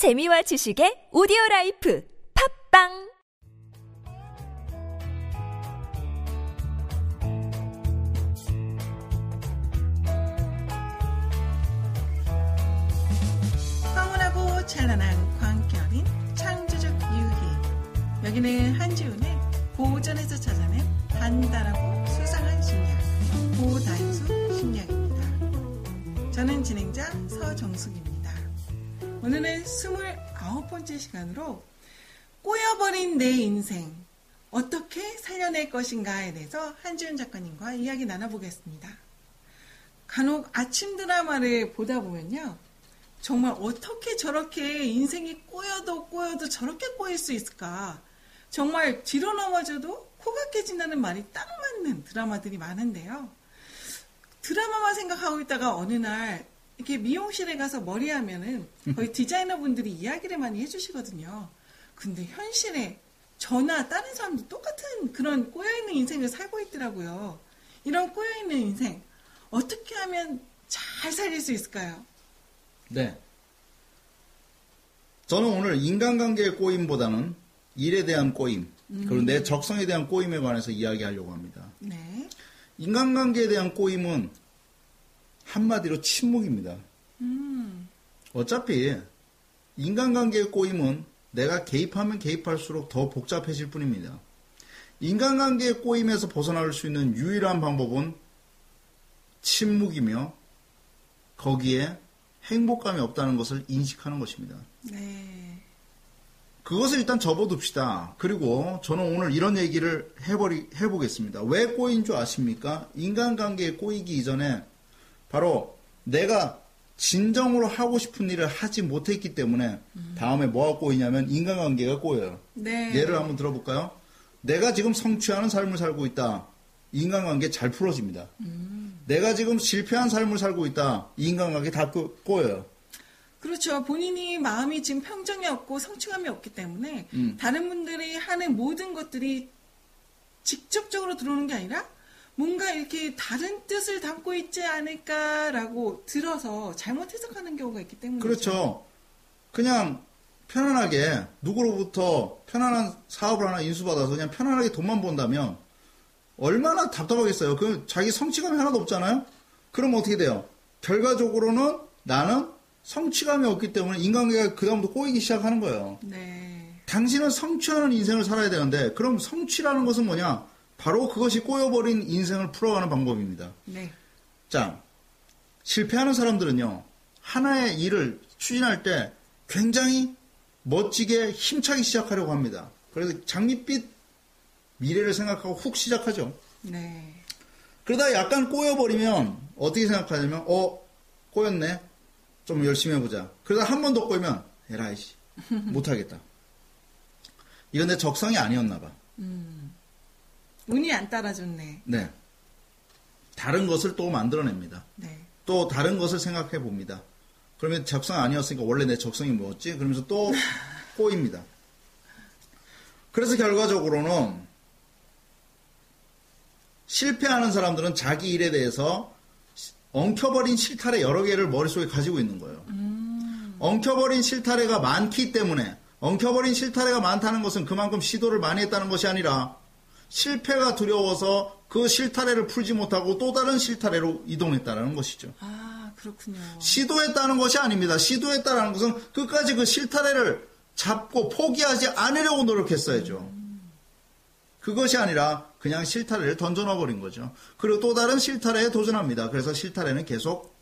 재미와 지식의 오디오 life 팟빵 황홀하고 찬란한 광결인 창조적 유희. 여기는 한지훈의 고전에서 찾아낸 단단하고 수상한 심리학, 고단수 심리학입니다. 저는 진행자 서정숙입니다. 오늘은 29번째 시간으로 꼬여버린 내 인생, 어떻게 살려낼 것인가에 대해서 한지훈 작가님과 이야기 나눠보겠습니다. 간혹 아침 드라마를 보다 보면요. 정말 어떻게 저렇게 인생이 꼬여도 꼬여도 저렇게 꼬일 수 있을까? 정말 뒤로 넘어져도 코가 깨진다는 말이 딱 맞는 드라마들이 많은데요. 드라마만 생각하고 있다가 어느 날 이렇게 미용실에 가서 머리 하면은 거의 디자이너 분들이 이야기를 많이 해주시거든요. 근데 현실에 저나 다른 사람도 똑같은 그런 꼬여있는 인생을 살고 있더라고요. 이런 꼬여있는 인생, 어떻게 하면 잘 살릴 수 있을까요? 네. 저는 오늘 인간관계의 꼬임보다는 일에 대한 꼬임, 그리고 내 적성에 대한 꼬임에 관해서 이야기하려고 합니다. 네. 인간관계에 대한 꼬임은 한마디로 침묵입니다. 어차피 인간관계의 꼬임은 내가 개입하면 개입할수록 더 복잡해질 뿐입니다. 인간관계의 꼬임에서 벗어날 수 있는 유일한 방법은 침묵이며 거기에 행복감이 없다는 것을 인식하는 것입니다. 네. 그것을 일단 접어둡시다. 그리고 저는 오늘 이런 얘기를 해버리, 해보겠습니다. 왜 꼬인 줄 아십니까? 인간관계에 꼬이기 이전에 바로 내가 진정으로 하고 싶은 일을 하지 못했기 때문에 다음에 뭐가 꼬이냐면 인간관계가 꼬여요. 네. 예를 한번 들어볼까요? 내가 지금 성취하는 삶을 살고 있다. 인간관계 잘 풀어집니다. 내가 지금 실패한 삶을 살고 있다. 인간관계 다 꼬- 꼬여요. 그렇죠. 본인이 마음이 지금 평정이 없고 성취감이 없기 때문에 다른 분들이 하는 모든 것들이 직접적으로 들어오는 게 아니라 뭔가 이렇게 다른 뜻을 담고 있지 않을까라고 들어서 잘못 해석하는 경우가 있기 때문에 그렇죠. 그냥 편안하게 누구로부터 편안한 사업을 하나 인수받아서 그냥 편안하게 돈만 번다면 얼마나 답답하겠어요. 그 자기 성취감이 하나도 없잖아요. 그럼 어떻게 돼요? 결과적으로는 나는 성취감이 없기 때문에 인간관계가 그다음부터 꼬이기 시작하는 거예요. 네. 당신은 성취하는 인생을 살아야 되는데 그럼 성취라는 것은 뭐냐? 바로 그것이 꼬여버린 인생을 풀어가는 방법입니다. 네. 자, 실패하는 사람들은요, 하나의 일을 추진할 때 굉장히 멋지게 힘차게 시작하려고 합니다. 그래서 장밋빛 미래를 생각하고 훅 시작하죠. 네. 그러다 약간 꼬여버리면 어떻게 생각하냐면, 어, 꼬였네? 좀 열심히 해보자. 그러다 한 번 더 꼬이면, 에라이씨, 못하겠다. 이건 내 적성이 아니었나 봐. 운이 안 따라줬네. 네. 다른 것을 또 만들어냅니다. 네. 또 다른 것을 생각해 봅니다. 그러면 적성 아니었으니까 원래 내 적성이 뭐였지? 그러면서 또 꼬입니다. 그래서 결과적으로는 실패하는 사람들은 자기 일에 대해서 엉켜버린 실타래 여러 개를 머릿속에 가지고 있는 거예요. 엉켜버린 실타래가 많기 때문에 엉켜버린 실타래가 많다는 것은 그만큼 시도를 많이 했다는 것이 아니라 실패가 두려워서 그 실타래를 풀지 못하고 또 다른 실타래로 이동했다는 것이죠. 아, 그렇군요. 시도했다는 것이 아닙니다. 시도했다는 것은 끝까지 그 실타래를 잡고 포기하지 않으려고 노력했어야죠. 그것이 아니라 그냥 실타래를 던져놔 버린 거죠. 그리고 또 다른 실타래에 도전합니다. 그래서 실타래는 계속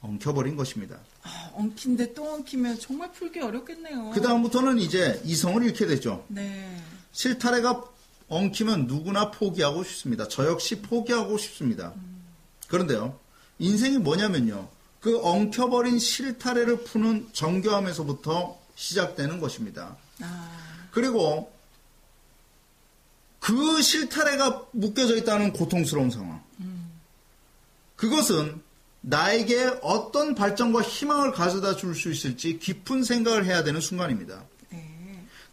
엉켜버린 것입니다. 아, 엉킨데 또 엉키면 정말 풀기 어렵겠네요. 그 다음부터는 이제 이성을 잃게 되죠. 네. 실타래가 엉키면 누구나 포기하고 싶습니다. 저 역시 포기하고 싶습니다. 그런데요, 인생이 뭐냐면요. 그 엉켜버린 실타래를 푸는 정교함에서부터 시작되는 것입니다. 아, 그리고 그 실타래가 묶여져 있다는 고통스러운 상황. 그것은 나에게 어떤 발전과 희망을 가져다 줄 수 있을지 깊은 생각을 해야 되는 순간입니다.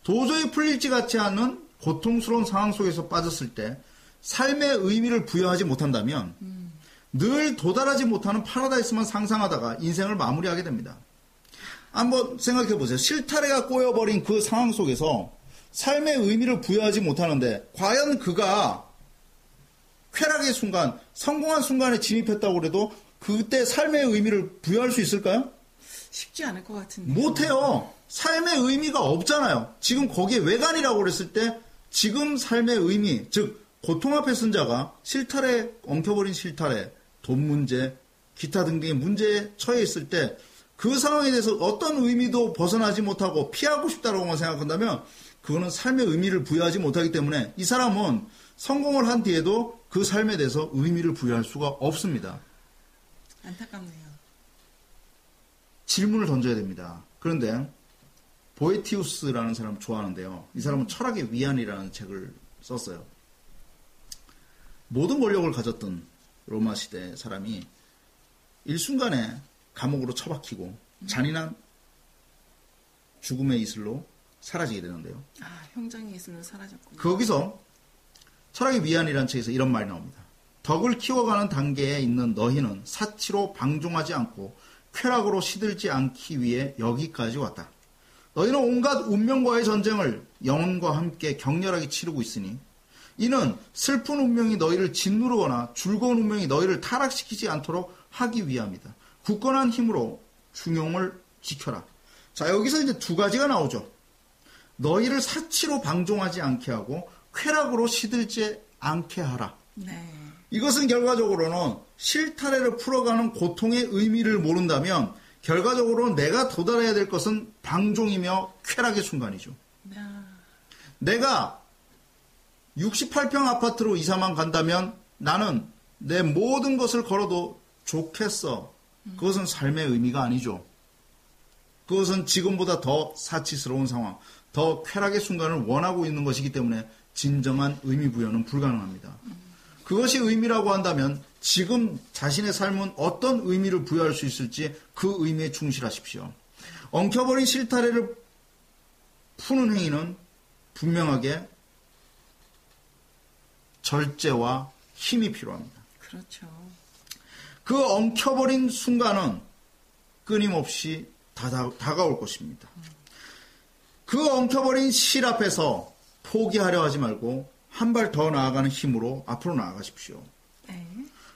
네. 도저히 풀릴지 같지 않은 고통스러운 상황 속에서 빠졌을 때 삶의 의미를 부여하지 못한다면 늘 도달하지 못하는 파라다이스만 상상하다가 인생을 마무리하게 됩니다. 한번 생각해 보세요. 실타래가 꼬여버린 그 상황 속에서 삶의 의미를 부여하지 못하는데 과연 그가 쾌락의 순간, 성공한 순간에 진입했다고 그래도 그때 삶의 의미를 부여할 수 있을까요? 쉽지 않을 것 같은데. 못해요. 삶의 의미가 없잖아요. 지금 거기에 외관이라고 그랬을 때 지금 삶의 의미, 즉 고통 앞에 쓴 자가 실타래 엉켜버린 실타래, 돈 문제, 기타 등등의 문제에 처해 있을 때 그 상황에 대해서 어떤 의미도 벗어나지 못하고 피하고 싶다라고만 생각한다면 그거는 삶의 의미를 부여하지 못하기 때문에 이 사람은 성공을 한 뒤에도 그 삶에 대해서 의미를 부여할 수가 없습니다. 안타깝네요. 질문을 던져야 됩니다. 그런데 보에티우스라는 사람을 좋아하는데요. 이 사람은 철학의 위안이라는 책을 썼어요. 모든 권력을 가졌던 로마 시대 사람이 일순간에 감옥으로 처박히고 잔인한 죽음의 이슬로 사라지게 되는데요. 아, 형장이 있으면 사라졌군요. 거기서 철학의 위안이라는 책에서 이런 말이 나옵니다. 덕을 키워가는 단계에 있는 너희는 사치로 방종하지 않고 쾌락으로 시들지 않기 위해 여기까지 왔다. 너희는 온갖 운명과의 전쟁을 영혼과 함께 격렬하게 치르고 있으니 이는 슬픈 운명이 너희를 짓누르거나 즐거운 운명이 너희를 타락시키지 않도록 하기 위함이다. 굳건한 힘으로 중용을 지켜라. 자, 여기서 이제 두 가지가 나오죠. 너희를 사치로 방종하지 않게 하고 쾌락으로 시들지 않게 하라. 네. 이것은 결과적으로는 실타래를 풀어가는 고통의 의미를 모른다면 결과적으로 내가 도달해야 될 것은 방종이며 쾌락의 순간이죠. 아, 내가 68평 아파트로 이사만 간다면 나는 내 모든 것을 걸어도 좋겠어. 그것은 삶의 의미가 아니죠. 그것은 지금보다 더 사치스러운 상황, 더 쾌락의 순간을 원하고 있는 것이기 때문에 진정한 의미 부여는 불가능합니다. 그것이 의미라고 한다면 지금 자신의 삶은 어떤 의미를 부여할 수 있을지 그 의미에 충실하십시오. 엉켜버린 실타래를 푸는 행위는 분명하게 절제와 힘이 필요합니다. 그렇죠. 그 엉켜버린 순간은 끊임없이 다가, 다가올 것입니다. 그 엉켜버린 실 앞에서 포기하려 하지 말고 한 발 더 나아가는 힘으로 앞으로 나아가십시오. 네.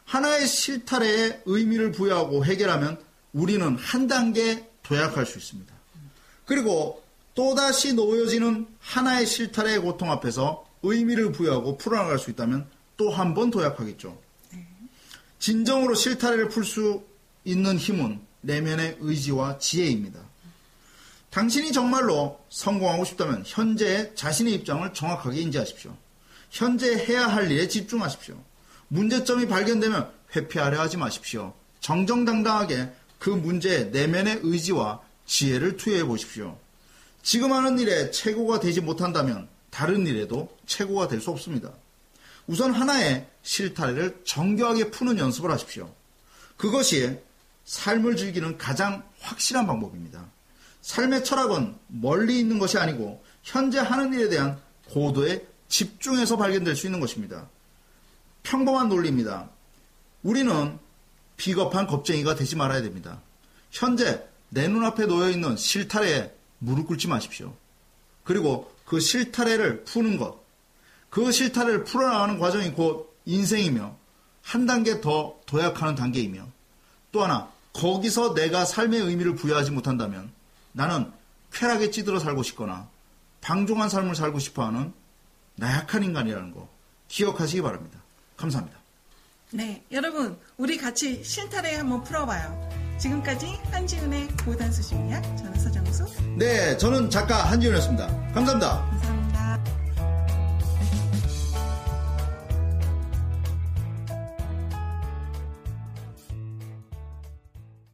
하나의 실타래에 의미를 부여하고 해결하면 우리는 한 단계 도약할 수 있습니다. 그리고 또다시 놓여지는 하나의 실타래의 고통 앞에서 의미를 부여하고 풀어나갈 수 있다면 또 한 번 도약하겠죠. 진정으로 실타래를 풀 수 있는 힘은 내면의 의지와 지혜입니다. 당신이 정말로 성공하고 싶다면 현재의 자신의 입장을 정확하게 인지하십시오. 현재 해야 할 일에 집중하십시오. 문제점이 발견되면 회피하려 하지 마십시오. 정정당당하게 그 문제에 내면의 의지와 지혜를 투여해 보십시오. 지금 하는 일에 최고가 되지 못한다면 다른 일에도 최고가 될 수 없습니다. 우선 하나의 실타래를 정교하게 푸는 연습을 하십시오. 그것이 삶을 즐기는 가장 확실한 방법입니다. 삶의 철학은 멀리 있는 것이 아니고 현재 하는 일에 대한 고도의 집중해서 발견될 수 있는 것입니다. 평범한 논리입니다. 우리는 비겁한 겁쟁이가 되지 말아야 됩니다. 현재 내 눈앞에 놓여 있는 실타래에 무릎 꿇지 마십시오. 그리고 그 실타래를 푸는 것, 그 실타래를 풀어나가는 과정이 곧 인생이며 한 단계 더 도약하는 단계이며 또 하나 거기서 내가 삶의 의미를 부여하지 못한다면 나는 쾌락에 찌들어 살고 싶거나 방종한 삶을 살고 싶어하는 나약한 인간이라는 거 기억하시기 바랍니다. 감사합니다. 네, 여러분, 우리 같이 실타래 한번 풀어봐요. 지금까지 한지훈의 고단수 심리학, 저는 서정수. 네, 저는 작가 한지훈이었습니다. 감사합니다. 감사합니다.